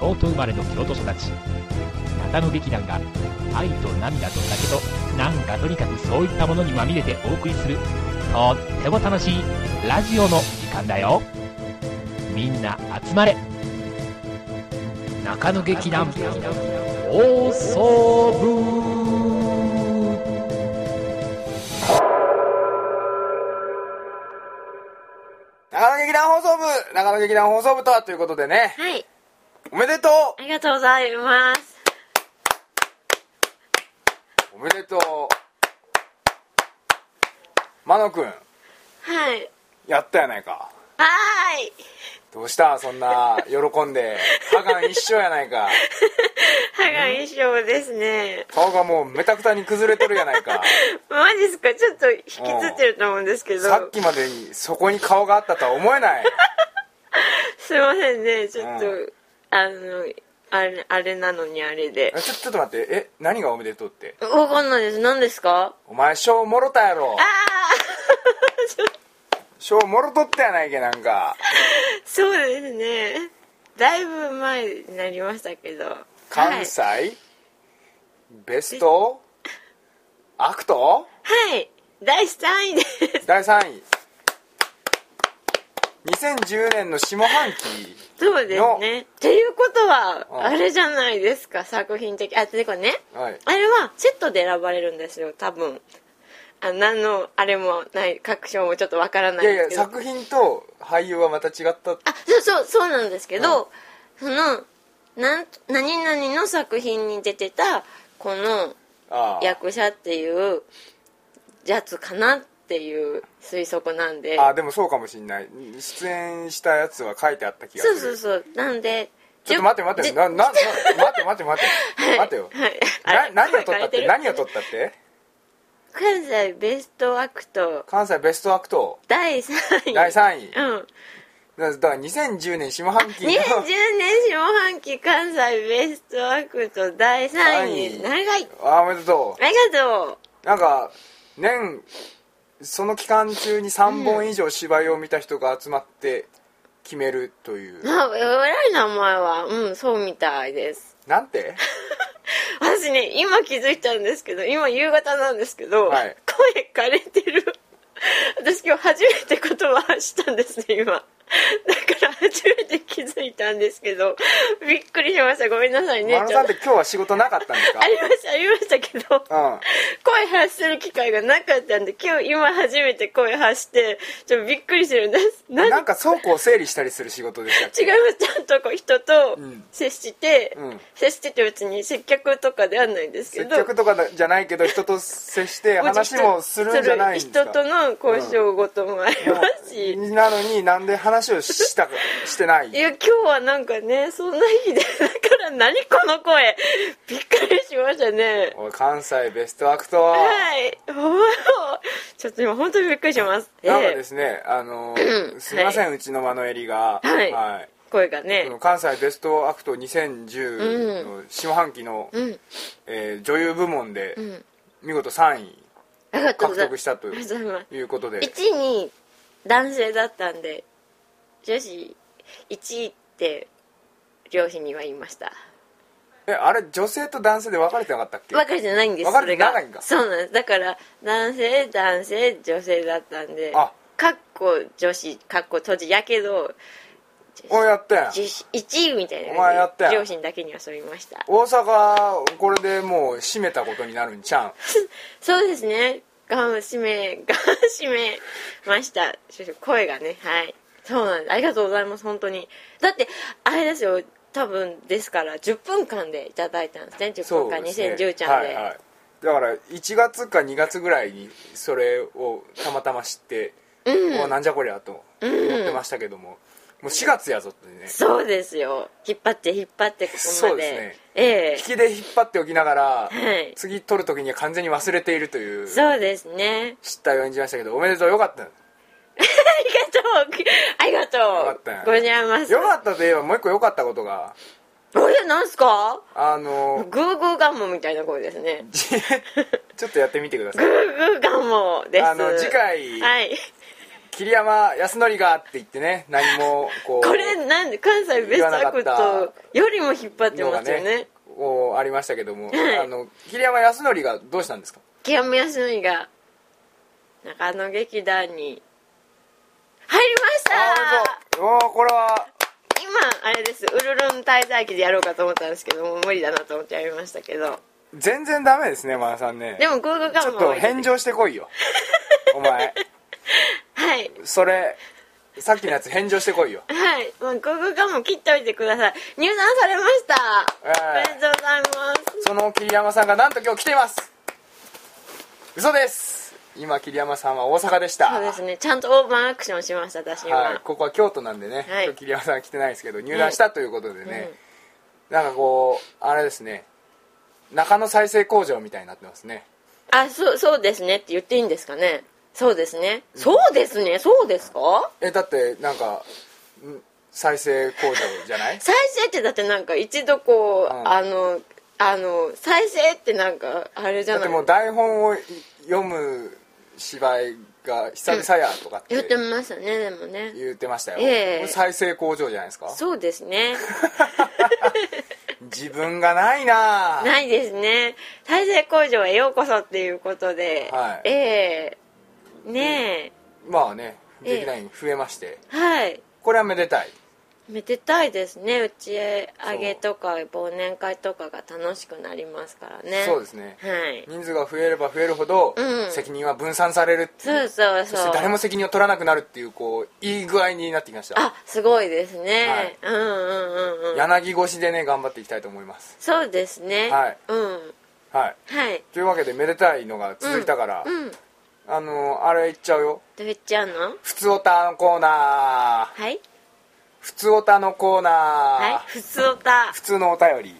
京都生まれの京都育ち。中野劇団が愛と涙と酒となんかとにかくそういったものにまみれてお送りするとっても楽しいラジオの時間だよ。みんな集まれ。中野劇団放送部。長野劇団放送部。長野劇団放送部とはということでね。はい、おめでとありがとうございます。うおめでとう真野くんはい。やったやないかはーい。どうしたそんな喜んで歯が一緒やないか 歯が一緒ですね。顔がもうめたくたに崩れとるやないか マジですか？ちょっと引きつってると思うんですけど。さっきまでにそこに顔があったとは思えない すいませんね。ちょっと、うあの、あれ、あれなのにあれでえ。ちょちょっと待ってえ何がおめでとうって？わかんないです。何ですか？お前賞もろたやろああ 賞もろとったやないけなんかそうですね。だいぶ前になりましたけど。関西、ベスト？アクト？はい。はい。第3位です。第3位2010年の下半期そうですね。っていうことは、うん。あれじゃないですか、作品的。あ、てかね、はい。あれはセットで選ばれるんですよ、多分。あ何のあれもない確証もちょっとわからないいやいや作品と俳優はまた違った。あそうそうそうなんですけど、そのなん何々の作品に出てたこの役者っていうやつかなっていう推測なんで。あでもそうかもしんない。出演したやつは書いてあった気がする。そうそうそう。なんでちょっと待って待って。じななな待って待って待って。待ってよ。はい。な何を撮ったって？何を撮ったって？関西ベストアクト。関西ベストアクト。第3位。第3位。うん。だから2010年下半期2010の。年下半期関西ベストアクト。第3位。長い。あおめでとありがとうう。なんか年その期間中に3本以上芝居を見た人が集まって決めるという、あ偉い名前は。うんそうみたいです。なんて？私ね今気づいたんですけど今夕方なんですけど、はい。声枯れてる。私今日初めて言葉発したんですね今。だから初めて気づいたんですけどびっくりしました。ごめんなさいね。マ野さんって今日は仕事なかったんですか？ありましたありましたけどうん。声発する機会がなかったんで今日今初めて声発してちょっとびっくりしてるんです。何なんか倉庫を整理したりする仕事でしたっけ？違います。ちゃんとこう人とん。接して、うん。接してて別に接客とかではないんですけ接ど客とかじゃないけど人と接して話もするんじゃないんですか？人との交渉事もありますし、なのになんで話をしたかしてない。いや今日はなんかねそんな日でだから何この声。びっくりしましたね。おい関西ベストアクト。はい。ちょっと今本当にびっくりします。なんかええですね、あのーすみません、うちの間の襟が、はい。声がね。関西ベストアクト2010の下半期の、うん。えー女優部門でん。見事3位獲得したということで。1位に男性だったんで女子1位って両親には言いました。えあれ女性と男性で分かれてなかったっけ？分かれてないんです分かれてないんか？そうなんです。だから男性男性女性だったんであ。かっこ女子かっこ閉じやけどおやったやん。女子1位みたいなお前やったやん。両親だけにはそう言いました。大阪これでもう締めたことになるんちゃう？ん そうですね。ガン締めガン締めました。声がねはいそうなんです。ありがとうございます本当に。だってあれですよ。多分ですから10分間でいただいたんですね。10分間、ね。2010ちゃんで、はいはい、だから1月か2月ぐらいにそれをたまたま知って、うわなんじゃこりゃと思ってましたけども、もう4月やぞってね。そうですよ。引っ張って引っ張ってここまで。そうですね。ええ。引きで引っ張っておきながら、はい。次撮る時には完全に忘れているという。そうですね。失態を演じましたけどおめでとうよかった。よありがとう。ありがとう。かったよ。ございます。かったといえばもう一個良かったことが。これなんすか？あのグーグーガンモみたいな声ですね。ちょっとやってみてくださグいーグーガンモです。あの次回はい。桐山康則がって言ってね何もこうこれなんで関西ベストアクトよりも引っ張ってますよね。ねこうありましたけども、はい。あの桐山康則がどうしたんですか？木山康則が中野劇団に入りました。あおおこれは今あれです。ウルルン滞在記でやろうかと思ったんですけどもう無理だなと思ってやりましたけど。全然ダメですねマナさんね。でもグーグーガちょっと返上してこいよ。お前。はい。それさっきのやつ返上してこいよ。はい。もうグーグーガンも切っておいてください。入団されました。ええ。おめでとうございます。その桐山さんがなんと今日来ています。嘘です今桐山さんは大阪でした。そうですね。ちゃんとオーバーアクションしました私今、はい、ここは京都なんでね、はい。今日桐山さんは来てないですけど入団したということでね、なんかこうあれですね。中野再生工場みたいになってますね。あそうそうですねって言っていいんですかね。そうですね、そうですね。そうですか？えだってなんかん再生工場じゃない？再生ってだってなんか一度こう、うん。あのあの再生ってなんかあれじゃない？だってもう台本をい読む芝居が久々やとかって言ってましたねでもね。言ってましたよ、ええ。これ再生工場じゃないですか？そうですね。自分がないな。ないですね。再生工場へようこそっていうことで、はい。ええ。ねまあねええ劇団員増えまして、えはい。これはめでたいめでたいですね。打ち上げとか忘年会とかが楽しくなりますからね。そうですね。はい。人数が増えれば増えるほど、うん。責任は分散されるっていう。そうそうそそうして誰も責任を取らなくなるっていうこういい具合になってきました。あすごいですね、はい。うんうんうんうん。柳越しでね頑張っていきたいと思います。そうですね。はい。うん。はい。はい。というわけでめでたいのが続いたから、うん。あのあれ言っちゃうよ。どう言っちゃうの？ふつおたのコーナー。はいふつおたのコーナー、はい？普通おた普通のお便り。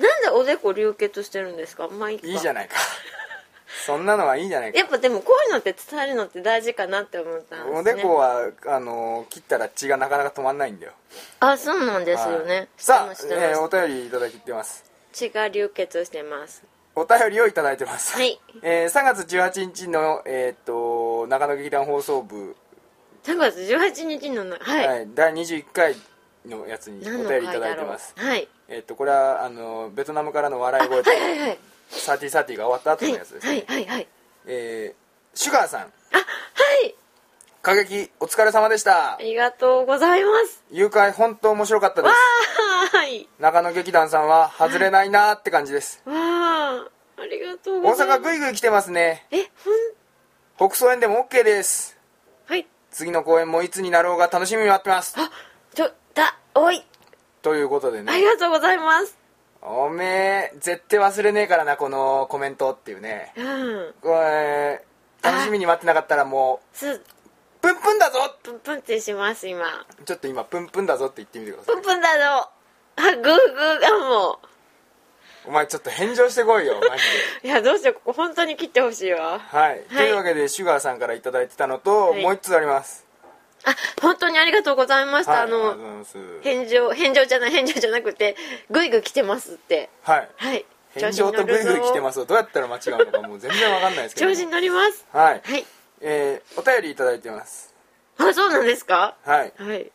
なんでおでこ流血してるんですか？まあいいか。いいじゃないか。そんなのはいいじゃないか。やっぱでもこういうのって伝えるのって大事かなって思ったんですね。おでこはあの切ったら血がなかなか止まんないんだよ。あそうなんですよね、はい。さあ、えーお便りいただいてます。血が流血してます。お便りをいただいてます、はい。えー3月18日の、えーっと長野劇団放送部、3月18日のなはい、はい。第21回のやつにお便りいた回だいてます。はい。えーっとこれはあのベトナムからの笑い声とはいはいはい。サーティーサーティーが終わった後はいのやつです、はいはいはいえーシュガーさん。あはい。歌劇お疲れ様でした。ありがとうございます。誘拐本当面白かったでわすーい。中野劇団さんは外れないなーって感じです。わーありがとうご大ざいます。阪グイグイ来てますね。えほん北総園でも OK です。はい次の公演もいつになろうが楽しみに待ってます。あちょだおい。ということでありねがとうございます。おめえ絶対忘れねえからなこのコメントっていうね。うん。これ楽しみに待ってなかったらもすうプンプンだぞ。プンプンってします今。ちょっと今プンプンだぞって言ってみてください。プンプンだぞ。あグーグーがもお前ちょっと返上してこいよ マジで。ういやどうしようここ本当に切ってほしいわ。はい、というわけでシュガーさんから頂いてたのと、はい。もう一つあります。あ本当にありがとうございました、はいあの返上返上じゃない返上じゃなくてグイグイ来てますって。はい。はい。返上とグイグイ来てますすどうやったら間違うのかもう全然わかんないですけど。調子に乗ります。はい、はい。えー、お便りいただいてます。あそうなんですか？はい。はい。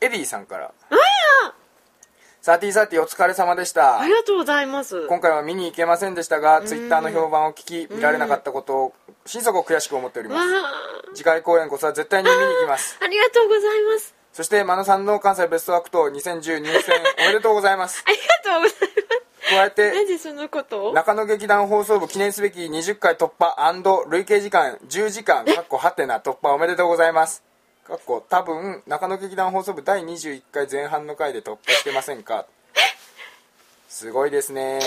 エディさんから。あやサーティーサーティーお疲れ様でした。ありがとうございます。今回は見に行けませんでしたがツイッターの評判を聞き見られなかったことを心底悔しく思っておりわます。あ。次回公演こそは絶対に見に行きます。ありがとうございます。そして真野さんの関西ベストアクト2010入選おめでとうございます。ありがとうございます。加えて中野劇団放送部記念すべき20回突破累計時間10時間かっこはてな突破おめでとうございますかっこ多分中野劇団放送部第21回前半の回で突破してませんか？すごいですね。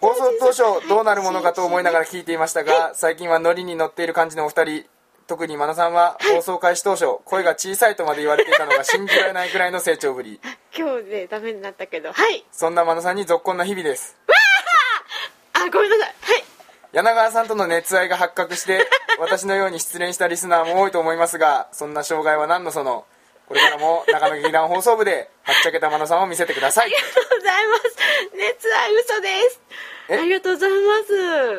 放送当初どうなるものかと思いながら聞いていましたが最近はノリに乗っている感じのお二人特に真野さんは放送開始当初声が小さいとまで言われていたのが信じられないくらいの成長ぶり。今日でダメになったけど。はい。そんな真野さんに続婚な日々です。あごめんなさい。はい。柳川さんとの熱愛が発覚して私のように失恋したリスナーも多いと思いますがそんな障害は何のその？これからも中野劇団放送部ではっちゃけた真野さんを見せてください。ありがとうございます。熱愛嘘です。え？ありがとうございま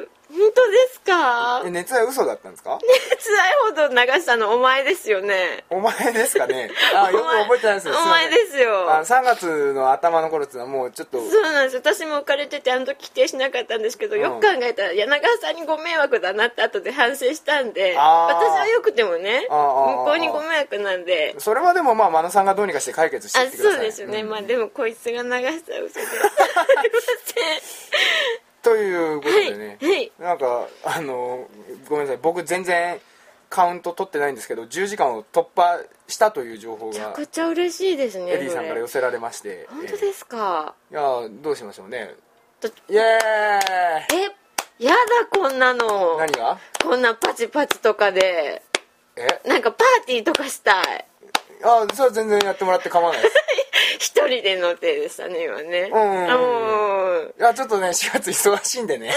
す本当ですか？え熱は嘘だったんですか？辛いほど流したのお前ですよね。お前ですかね？あよく覚えてないですよ。お前ですよ。あ3月の頭の頃っていうのはもうちょっと。そうなんです。私も浮かれててあの時否定しなかったんですけど、うん。よく考えたら柳川さんにご迷惑だなって後で反省したんで私はよくてもね向こうにご迷惑なんで。それはでもまあ真野さんがどうにかして解決してくださいそうですよね、んまあでもこいつが流した嘘で。すいまということでね、せんはい。なんかあのごめんなさい。僕全然カウント取ってないんですけど10時間を突破したという情報めちゃがくちゃ嬉しいですねエリーさんから寄そせられましてれ。本当ですか、えーいやどうしましょうね。だイエーイ！えやだこんなの。何が？こんなパチパチとかで。え？なんかパーティーとかしたい。あそれは全然やってもらって構わないです一人での手でしたね今ね。うん。いやちょっとね4月忙しいんでね。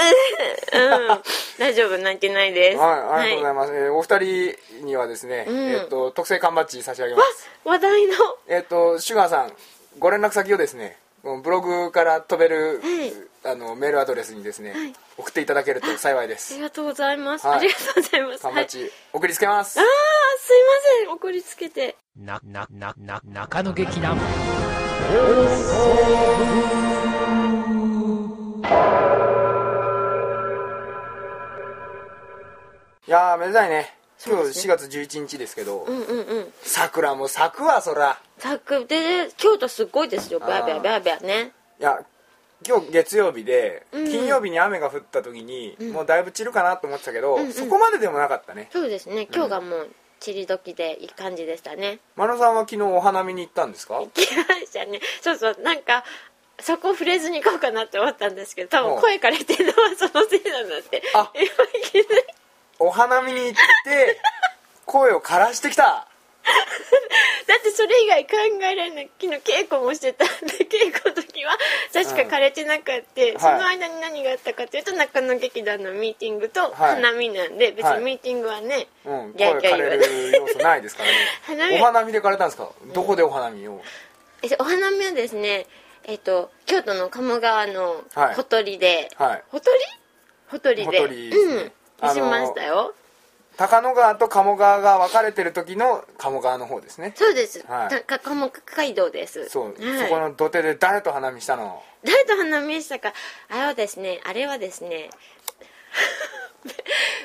うん。大丈夫泣いてないです。はいありがとうございまます、えーお二人にはですね、うん。えっと特製缶バッジ差し上げます。話題の。えっ、とシュガーさんご連絡先をですねブログから飛べる、はい。あのメールアドレスにですね、はい。送っていただけると幸いであすりがとうございます、はい。ありがとうございます。はい。缶バッジ、送りつけます。ああすいません。送りつけてな、な、な、な、中野劇団。いやーめでたいね。今日4そうですね。月11日ですけど、うんうんうん。桜も咲くわそら。さく。で京都すごいですよ。あー。ビャービャービャーね。いや今日月曜日で、うん金曜日に雨が降った時に、ん。もうだいぶ散るかなと思ってたけど、うんうん。そこまででもなかったね。そうですね。今日がもう散り時でいい感じでしたね。真野さんは昨日お花見に行ったんですか？来ましたね。そうそう。なんかそこ触れずに行こうかなって思ったんですけど多分声枯れてるのはそのせいなんだって。あ。お花見に行って声を枯らしてきた だってそれ以外考えられない昨日稽古もしてたんで稽古の時は確か枯れてなかった、その間に何があったかというと中野劇団のミーティングとはい。花見なんで、別はい。にミーティングはね、うん、ギャーギャー声枯れる要素ないですからね。花見。お花見で枯れたんですか？どこでお花見を？えお花見はですねえっ、と京都の鴨川のはい。ほとりで、はい。ほとり？ほとりで。ほとりですね。うん。しましたよ高野川と鴨川が分かれてる時の鴨川の方ですね。そうです、はい。鴨街道です。そう、はい。そこの土手で誰と花見したの？誰と花見したか。あれはですねあれはですね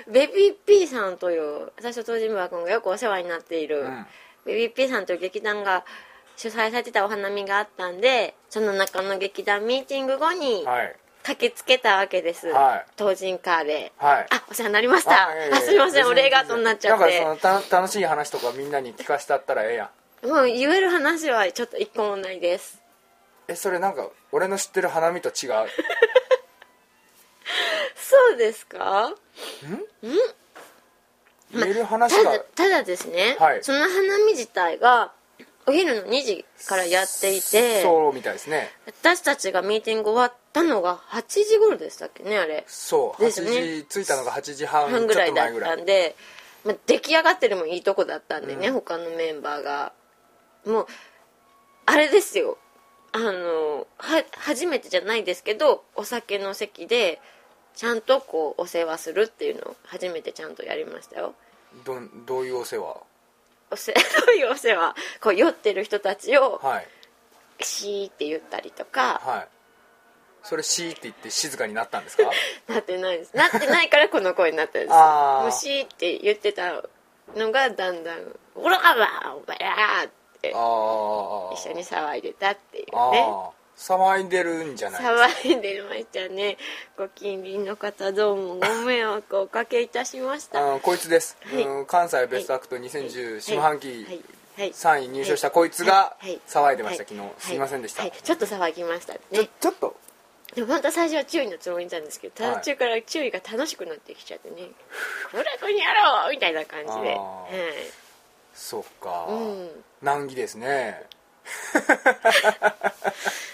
ベ ベビー P さんという私と東尋坊君がよくお世話になっている、んベビー P さんという劇団が主催されてたお花見があったん。でその中の劇団ミーティング後にはい駆けつけたわけです、はい。東人カーで、はい。あお世話になりました。あ,、いやいやすいません。お礼が後になっちゃって。なんかそのた楽しい話とかみんなに聞かせたったらええやん。もう言える話はちょっと一個もないです。えそれなんか俺の知ってる花見と違う？そうですか？言える話が。ただただですね、はい。その花見自体がお昼の2時からやっていてそうみたいですね。私たちがミーティング終わったのが8時頃でしたっけねあれ。そうですよね。8時着いたのが8時半半ぐらいだったんで、まあ、出来上がってるもいいとこだったんでね、うん。他のメンバーが。もうあれですよ。あのは初めてじゃないですけどお酒の席でちゃんとこうお世話するっていうのを初めてちゃんとやりましたよ。どどういうお世話？おせ どういうお世話？こう酔ってる人たちをはい。シーって言ったりとかはいそれシーって言って静かになったんですか？なってないです。なってないからこの声になったんです。あー。もうシーって言ってたのがだんだん「オラバお前ら!」って一緒に騒いでたっていうあね。あ騒いでるんじゃない騒いでましたね。ご近隣の方どうもご迷惑をおかけいたしました。こいつです、はい。うん関西ベストアクト2010下半期はい。はい。3位入賞したこいつがはい。騒いでました。は昨日すいませんでした。はい。ちょっと騒ぎましたちょねちょっとでも本当は最初は注意のつもりだったんですけどはい。途中から注意が楽しくなってきちゃってね「ほらこにやろう!」みたいな感じで、はいそっか、うん。難儀ですね。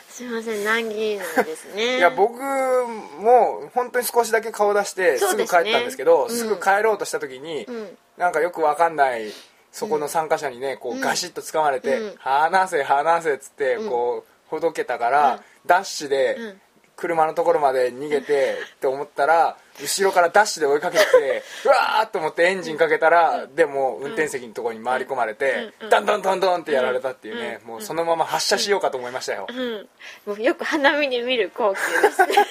すいません難儀なんですね。いや僕も本当に少しだけ顔出してすぐ帰ったんですけどうん。すぐ帰ろうとした時に、うん。なんかよくわかんないそこの参加者にねこうガシッと掴まれてうん「離せ離せ」っつってうんこうほどけたから、ダッシュでうん車のところまで逃げて って思ったら後ろからダッシュで追いかけて うわーっと思ってエンジンかけたらでも運転席のところに回り込まれてダンダンダンダンってやられたっていうねもうそのまま発車しようかと思いましたよ。うん、もうよく花見で見る光景ですね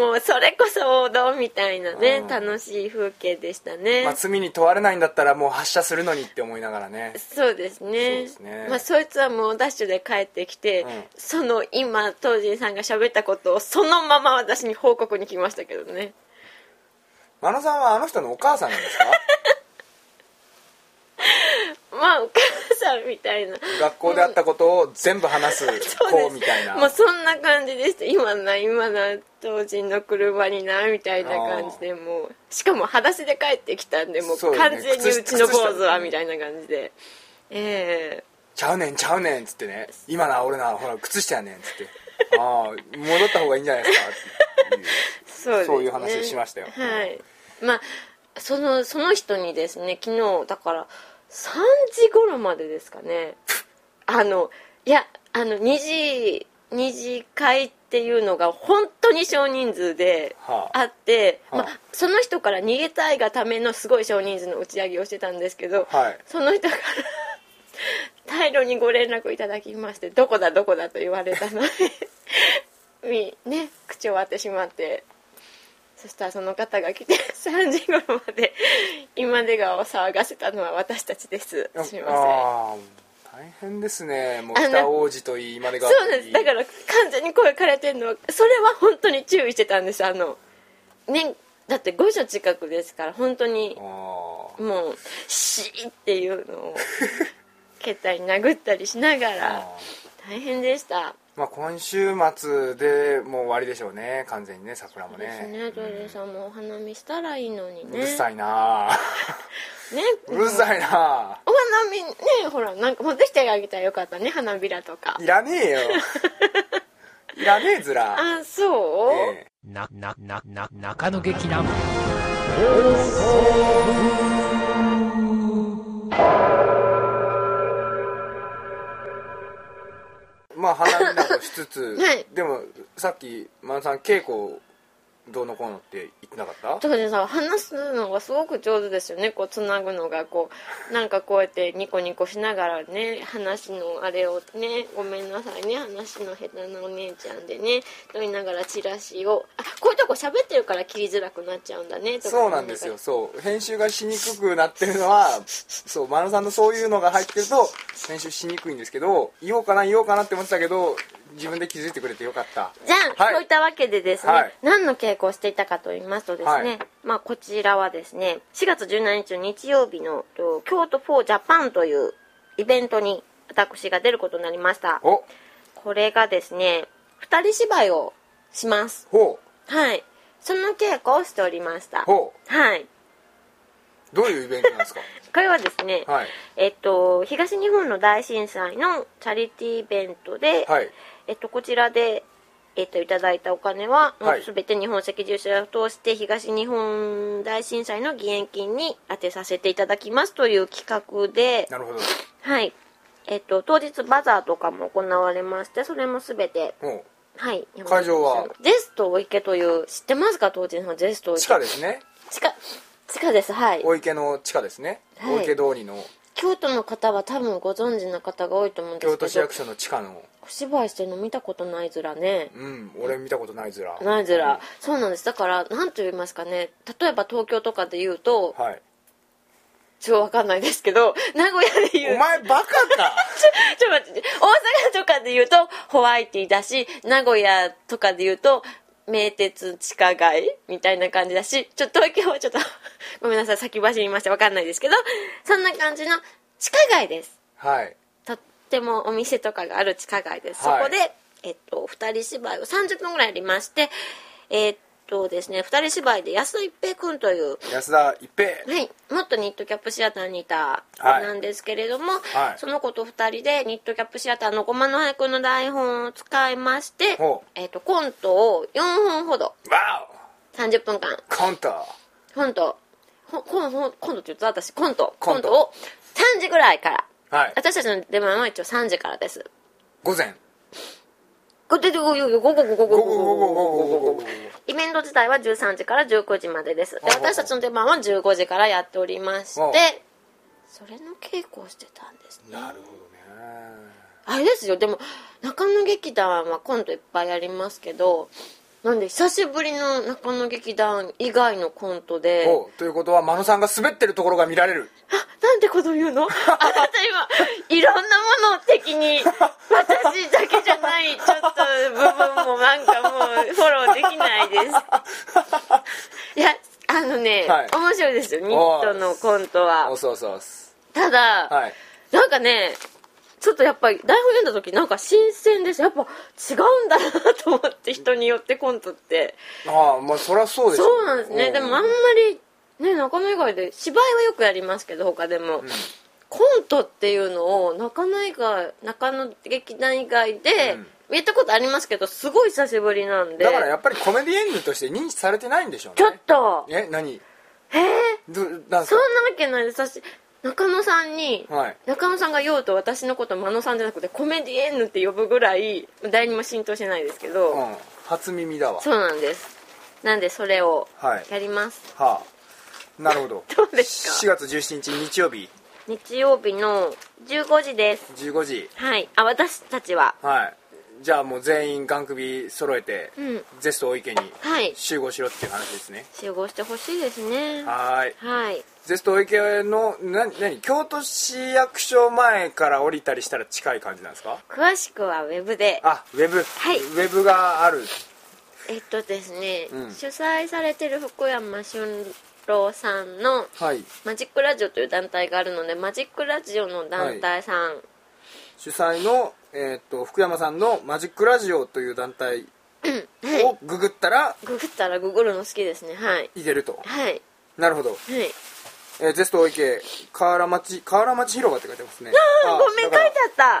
もうそれこそ王道みたいなね、うん。楽しい風景でしたね、まあ罪に問われないんだったらもう発車するのにって思いながらね。そうですね。そね。まあ、そいつはもうダッシュで帰ってきて、うん。その今東仁さんが喋ったことをそのまま私に報告に来ましたけどね。真野さんはあの人のお母さんなんですか？まあお母さんみたいな。学校であったことを全部話す子みたいな。もうそんな感じでした。今な今な当時の車になみたいな感じでもう。しかも裸足で帰ってきたんでもう完全にうちの坊主はみたいな感じで。えちゃうねんちゃうねんっつってね。今な俺なほら靴下やねんっつって。ああ戻った方がいいんじゃないですか。っていうえそうね、そういう話をしましたよ。はい。まあそのその人にですね昨日だから3時頃までですかね。あのいやあの2時2次会っていうのが本当に少人数ではあ。あって、はあ。まあ、その人から逃げたいがためのすごい少人数の打ち上げをしてたんですけど、はい。その人から大量にご連絡いただきましてどこだどこだと言われたので みね口を割ってしまってそしたらその方が来て 3時頃まで今出川を騒がせたのは私たちです。すみません。大変ですね。もう北王子といい今でがそうなんです。だから完全に声枯れてるのはそれは本当に注意してたんです。あのねだって5所近くですから本当にあもう「シー」っていうのを 携帯に殴ったりしながあら大変でしたまあ今週末でもう終わりでしょうね。完全にね桜もですね。ねトイレさんもお花見したらいいのにね。うるさいな。ね。うるさいな。お花見ねほらなんか持ってきてあげたらよかったね花びらとか。いらねえよ。いらねえずら。あそう、ええ。な、な、な、な、中野劇団。まあ花見などしつつ、はい。でもさっき真野さん稽古どうのこうのって言ってなかった？さん話すのがすごく上手ですよね。こうつなぐのがこうなんかこうやってニコニコしながらね話のあれをねごめんなさいね。話の下手なお姉ちゃんでねと言いながらチラシをあこういうとこ喋ってるから切りづらくなっちゃうんだねとか。そうなんですよ。そう。編集がしにくくなってるのはそう。真野さんのそういうのが入ってると編集しにくいんですけど言おうかな言おうかなって思ってたけど自分で気づいてくれてよかった。じゃあ、はい。そういったわけでですね、はい。何の稽古をしていたかと言いますとですね、はい。まあこちらはですね4月17日の日曜日のと京都フォージャパンというイベントに私が出ることになりました。お。これがですね二人芝居をします。ほはい。その稽古をしておりました。はい。うどういうイベントなんですか？これはですね、はい。えっと、東日本の大震災のチャリティーイベントで、はいえっと、こちらで、えっと、いただいたお金は、はい。すべて日本赤十字社を通して東日本大震災の義援金に当てさせていただきますという企画で、なるほど。はい。えっと、当日バザーとかも行われまして、それもすべて、ほはい。会場は？ゼストお池という、知ってますか？当時のゼストお池。う地下ですね。地下、地下です、はい。お池の地下ですね、はい。お池通りの京都の方は多分ご存知の方が多いと思うんですけど京都市役所の地下の。お芝居してるの見たことないずらね。うん俺見たことないずらないずらそうなんです。だから何と言いますかね。例えば東京とかで言うとはい。ちょっとわかんないですけど名古屋で言う。お前バカか。ちょっと待って。大阪とかで言うとホワイティだし名古屋とかで言うと名鉄地下街みたいな感じだしちょっと東京はちょっとごめんなさい先走りましたわかんないですけどそんな感じの地下街です。はい。とってもお店とかがある地下街です、はい。そこで、えっと、2人芝居を30分ぐらいやりましてえっとですね2人芝居で安田一平君という安田一平。はい、もっとニットキャップシアターにいた子はい。なんですけれども、はい。その子と2人でニットキャップシアターの駒の俳句の台本を使いましてえっとコントを4本ほど。わ30分間。おコント。コントほほほ今度って言うと私コントコントを3時ぐらいから、はい、私たちの出番は一応3時からです。午前。イベント自体は13時から19時までです。で私たちの出番は15時からやっておりましてそれの稽古をしてたんですね。なるほどね。あれですよ。でも中野劇団は今度いっぱいやりますけどなんで久しぶりの中野劇団以外のコントで。ということは真野さんが滑ってるところが見られる。あなんてこと言うの？あなた今いろんなものを敵に 私だけじゃないちょっと部分もなんかもうフォローできないです。いやあのね、はい。面白いですよニットのコントは。おそうそただ、はい。なんかねちょっとやっぱり台本読んだ時なんか新鮮ですやっぱ違うんだなと思って人によってコントって。ああまあそりゃそうでしょそうなんですね。でもあんまりね中野以外で芝居はよくやりますけど他でも、コントっていうのを中野以外中野劇団以外で、うん。やったことありますけどすごい久しぶりなんで。だからやっぱりコメディエンヌとして認知されてないんでしょうちょっねと。え何？へえどなんすそんかなわけないです。私中野さんに、はい。中野さんが言おうと私のこと真野さんじゃなくてコメディエンヌって呼ぶぐらい誰にも浸透してないですけど、うん。初耳だわ。そうなんです。なんでそれをはい。やります、はあ。なるほど。どうですか？4月17日日曜日。日曜日の15時です。15時。はい。あ私たちは。はいじゃあもう全員眼首揃えて、うん。ゼスト大池にはい。集合しろっていう話ですね。集合してほしいですね。はーい。はい。ゼスト大池のな何？京都市役所前から降りたりしたら近い感じなんですか？詳しくはウェブで。あウェブ、はい。ウェブがある。えっとですね、うん。主催されてる福山俊郎さんのはい。マジックラジオという団体があるのでマジックラジオの団体さん、主催の、えーっと福山さんのマジックラジオという団体はい。をググったらググったらググるの好きですね。はい。いけると。はい。なるほど、はい。えーゼスト大池河原町河原町広場って書いてますね。あごめん書いてあ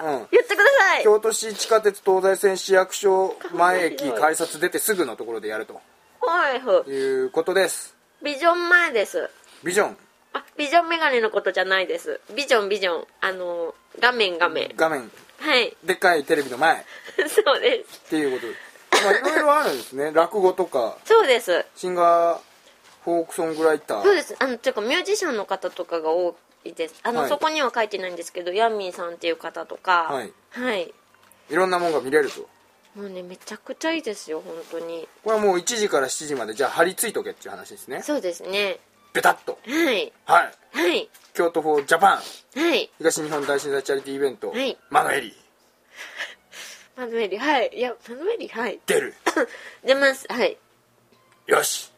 った、うん。言ってください。京都市地下鉄東西線市役所前駅改札出てすぐのところでやると。はいはい。いうことです。ビジョン前です。ビジョン。あビジョンメガネのことじゃないです。ビジョンビジョン。あの画面画面。画面はい。でっかいテレビの前。っ そうです。ていうことで。まあいろいろあるんですね。落語とか。そうです。シンガーフォークソングライター。そうです。あのていうかミュージシャンの方とかが多いです。あの、はい。そこには書いてないんですけどヤンミーさんっていう方とか。はい、はい、いろんなもんが見れると。もうねめちゃくちゃいいですよ本当に。これはもう1時から7時までじゃあ張り付いとけっていう話ですね。そうですねベタッと。はい。はい。はい。京都フォージャパン。はい。東日本大震災チャリティーイベント、はい。マノエリ。マヌエリ。はい。いやマヌエリはい。出る。出ます。はい。よし。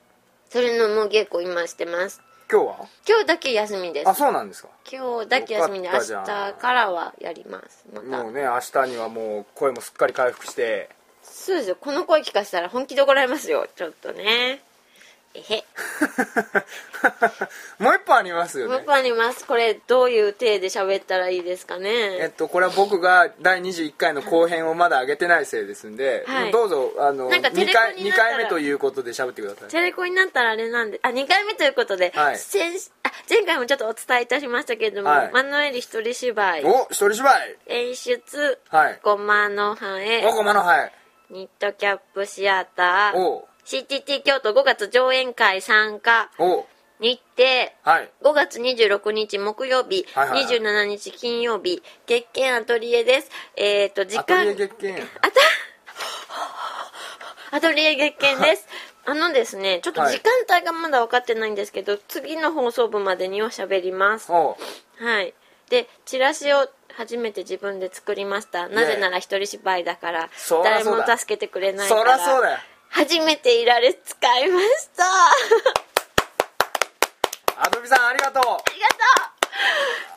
それのもう稽古今してます。今日は？今日だけ休みです。あそうなんですか。今日だけ休みで明日よからはやります。また。もうね明日にはもう声もすっかり回復して。そうですよ。この声聞かせたら本気で怒られますよ。ちょっとねえへ。もう一本ありますよね。もう一個あります。これどういう体で喋ったらいいですかえっねとこれは僕が第21回の後編をまだ上げてないせいですんで、はい。どうぞあのなんかテレ2回二コになったら。回目ということで喋ってください。テレコになったらあれなんであ2回目ということで、はい。先あ前回もちょっとお伝えいたしましたけれども、はい。マヌエリ一人芝居。お一人芝居。演出はい。ごまの葉へおごまのはいニットキャップシアター。お CTT 京都5月上演会参加。お。日程。はい。5月26日木曜日、はいはい。はい27日金曜日。月見アトリエです。えっ、と時アトリ間エ月見。アトリエ月見です。あのですねちょっと時間帯がまだ分かってないんですけど、次の放送部までには喋ります。おはい。でチラシを初めて自分で作りました。なぜなら一人芝居だから。誰も助けてくれないかそららそうだよ初めていられ使いました。アドビさんありがとう。ありがとう。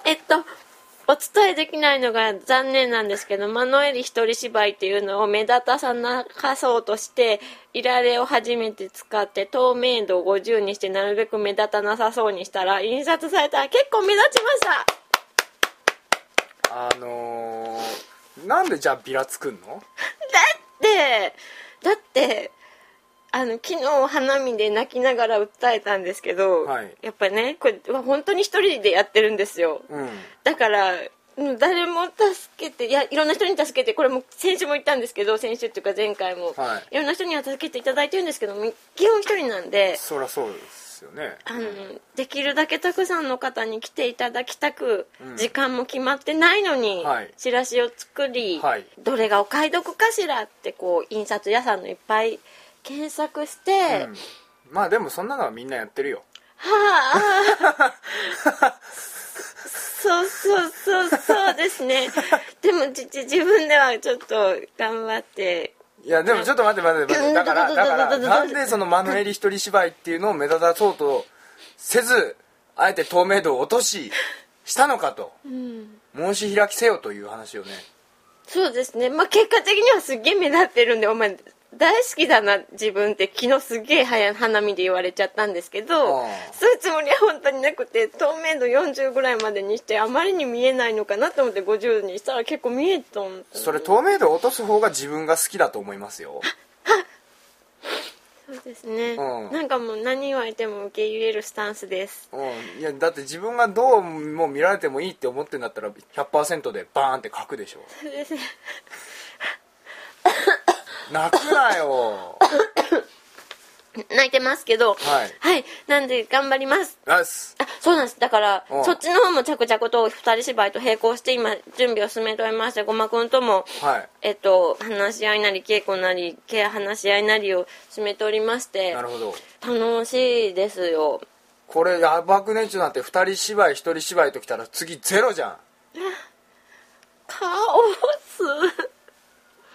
えっとお伝えできないのが残念なんですけどマノエリ一人芝居っていうのを目立たさなかそうとしていられを初めて使って透明度を50にしてなるべく目立たなさそうにしたら印刷されたら結構目立ちました。あのー、なんでじゃあビラ作んの？だってだってあの昨日花見で泣きながら訴えたんですけど、はい。やっぱねこれは本当に一人でやってるんですよ。うん。だからうん誰も助けていやいろんな人に助けてこれも先週も言ったんですけど先週っていうか前回も、はい。いろんな人には助けていただいてるんですけどみ基本一人なんでそりゃそうですよね。あのできるだけたくさんの方に来ていただきたく、うん。時間も決まってないのに、はい。チラシを作り、はい。どれがお買い得かしらってこう印刷屋さんのいっぱい検索して、うん。まあでもそんなのはみんなやってるよ。はあ。そうそうそうそうですね。でもじじ自分ではちょっと頑張って。いやでもちょっと待って待って待って。だからうんだからなんでそのマヌエリ一人芝居っていうのを目立たそうとせずあえて透明度を落とししたのかと。うん。申し開きせよという話をね。そうですね。まあ結果的にはすっげえ目立ってるんでお前大好きだな自分って昨日すっげえ早花見で言われちゃったんですけどそういうつもりは本当になくて透明度40ぐらいまでにしてあまりに見えないのかなと思って50にしたら結構見えたん。それ透明度を落とす方が自分が好きだと思いますよ。そうですね、うん。なんかもう何言われても受け入れるスタンスです。うん。いやだって自分がどうも見られてもいいって思ってんだったら100%でバーンって書くでしょ。そうですね泣くなよ。泣いてますけどはい。はいなんで頑張ります。あそうなんです。だからうん。そっちの方も着々と二人芝居と並行して今準備を進めておりましてごまくんともはい。えっと話し合いなり稽古なり稽話し合いなりを進めておりましてなるほど。楽しいですよ。これやばくね？っちなんて2人芝居1人芝居ときたら次ゼロじゃん。カオス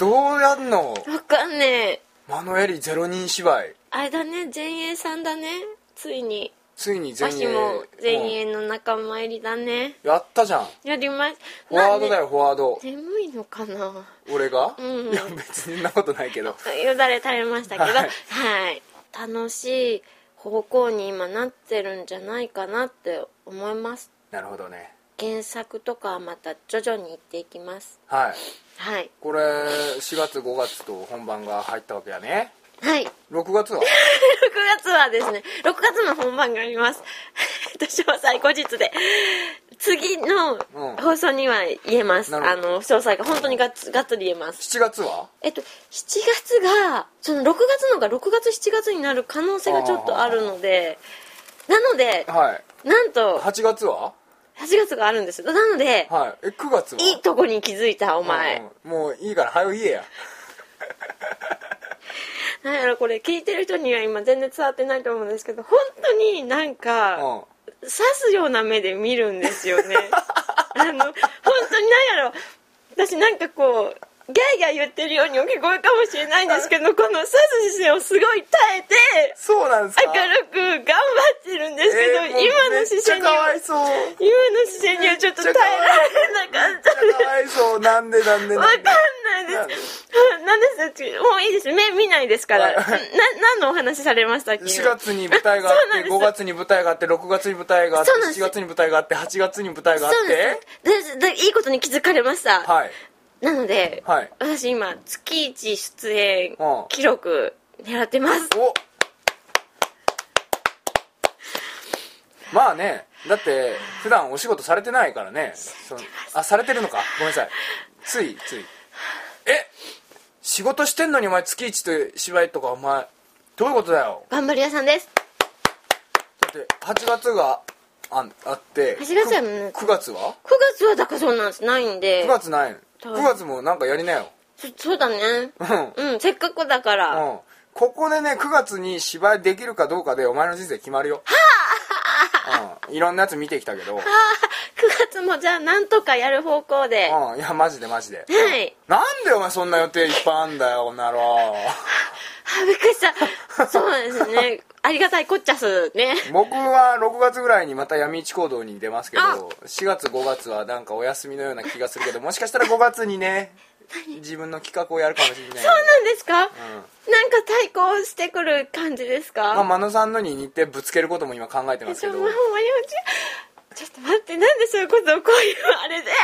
どうやんの？わかんねえ。マノエリゼロ人芝居。あれだね前衛さんだね。ついに。ついに前衛。も前うん衛の仲間入りだね。やったじゃん。やります。フォワードだよよフォワード。眠いのかな？俺が、うん。いや別にそんなことないけど。よだれ垂れましたけど。ははいい、楽しい方向に今なってるんじゃないかなって思います。なるほどね原作とかはまた徐々にいっていきます。はい。はい。これ4月5月と本番が入ったわけやね。はい。6 6月は？月はですね6月の本番があります。私は最後日で。次のうん。放送には言えます、なるほあの詳細が本当にがっつがっつり言えます。7月は？えっと7月がその6月のが6月7月になる可能性がちょっとあるので。なのではい。なんと8月は？8月があるんです。よなので、はい。え9月は？いいとこに気づいたお前、うん。もういいから早く言えや。なんやろこれ聞いてる人には今全然伝わってないと思うんですけど本当になんか、うん。刺すような目で見るんですよね。あの本当になんやろ。私なんかこうギャーギャー言ってるようにお聞こえかもしれないんですけどこの刺す姿勢をすごい耐えてそうなんですか？明るく頑張ってるんですけど、えー今の姿勢にはいそう。今の姿勢にはちょっと耐えられなかった。めっちゃかわいそう。なんでなんでわかんないです。なんですもういいです。目見ないですから。はい。な、何のお話されましたっけ？4月に舞台があってそうなんです。5月に舞台があって6月に舞台があってそうなんです。7月に舞台があって8月に舞台があっそうてです。ででいいことに気づかれました。はいなので、はい。私今、月一出演うん。記録狙ってます。お。まあねだって普段お仕事されてないからね。あされてるのか。ごめんなさい。ついつい。え？仕事してんのにお前月一と芝居とかお前どういうことだよ？頑張り屋さんです。だって8月がああって8月はね9月は？9月はだからそうなんです。ないんで。9月ないそう9月もなんかやりなよ。そそうだね。うん。うん、せっかくだから。うん。ここでね9月に芝居できるかどうかでお前の人生決まるよ。うん。いろんなやつ見てきたけど。ああ、9月もじゃあなんとかやる方向で。はうん。いやマジでマジで。い。なんでお前そんな予定いっぱいあんだよこんなろあ、びっくりした。そうですね。ありがたいこっちゃすね。僕は6月ぐらいにまた闇市行動に出ますけどあ。4月5月はなんかお休みのような気がするけどもしかしたら5月にね自分の企画をやるかもしれない。そうなんですか、うん。なんか対抗してくる感じですか、まあ、真野さんのに似てぶつけることも今考えてますけど。ちょっと待ってなんでそういうことをこういうあれであ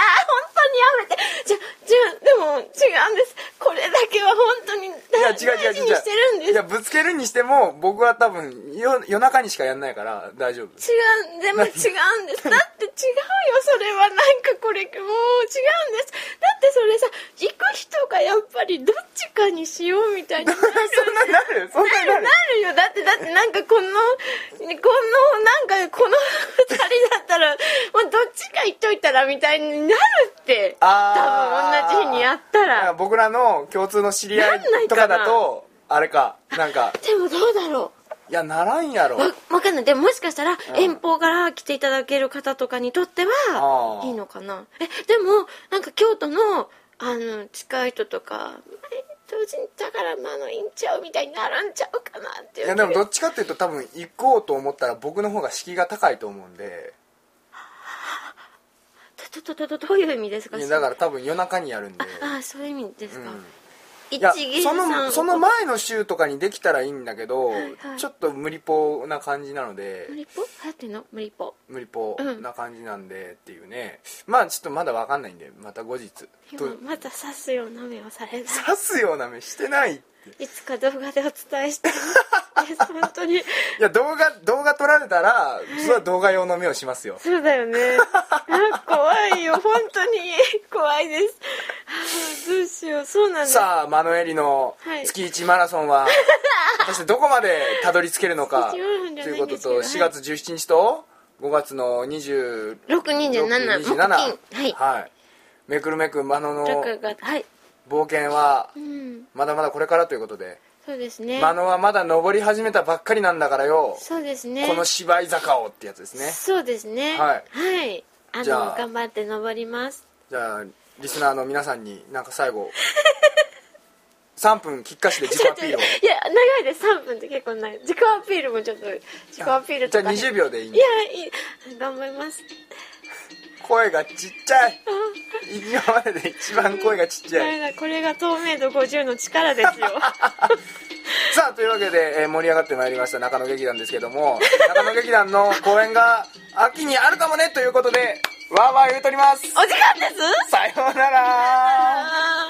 やめて。じゃじゃでも違うんです。これだけは本当に大事にしてるんです。いやぶつけるにしても僕は多分よ夜中にしかやんないから大丈夫違うでも違うんです。だって違うよそれはなんかこれもう違うんです。だってそれさ行く人がやっぱりどっちかにしようみたいになる。そんなになるそんなになるなるよ。だってだってなんかこのこのなんかこの二人だったらもうどっちか言っといたらみたいになるってあー。多分同じ日にやったら。ら僕らの共通の知り合いいとかだとあれかなんか。でもどうだろいやならんやろ。うわわかんない。でももしかしたら遠方から来ていただける方とかにとってはいいのかな。えでもなんか京都のあの近い人とかえ同時にだからまあのいいんちゃうみたいにならんちゃうかなっていう。いやでもどっちかっていうと多分行こうと思ったら僕の方が敷居が高いと思うんでどどどどどういう意味ですか？だから多分夜中にやるんで。ああそういう意味ですか、うん。一いや芸そのその前の週とかにできたらいいんだけど、はいはい。ちょっと無理ぽな感じなので。無理ぽ流行ってんの？無理ぽ無理ぽうんな感じなんでっていうね、まあちょっとまだ分かんないんでまた後日。また刺すような目をされた刺すような目してないっていつか動画でお伝えして。本当に。いや動画動画撮られたらそれは動画用の目をしますよ。そうだよね。あ怖いよ。本当に。怖いです。あどうしよう。そうなんだ。さあマノエリのはい。月1マラソンは 果たしてどこまでたどり着けるのかとないいうこととんですけど4月17日と5月の26 627 27木金はい。はい。めくるめくマノの6月はい冒険はうん。まだまだこれからということでそうですね。マノはまだ登り始めたばっかりなんだからよ。そうですね。この芝居坂をってやつですね。そうですね。はい。はい。あじゃあの頑張って登ります。じゃあリスナーの皆さんになんか最後 3分きっかしで自己アピールを。いや長いです。3分って結構長い。自己アピールもちょっと自己アピールとか、ね、じゃあ20秒でいいんいでやいい。頑張ります声がちっちゃい。今までで一番声がちっちゃい。これが透明度50の力ですよ。さあというわけで、えー盛り上がってまいりました中野劇団ですけども中野劇団の公演が秋にあるかもねということでわーわー言うとります。お時間です。さようなら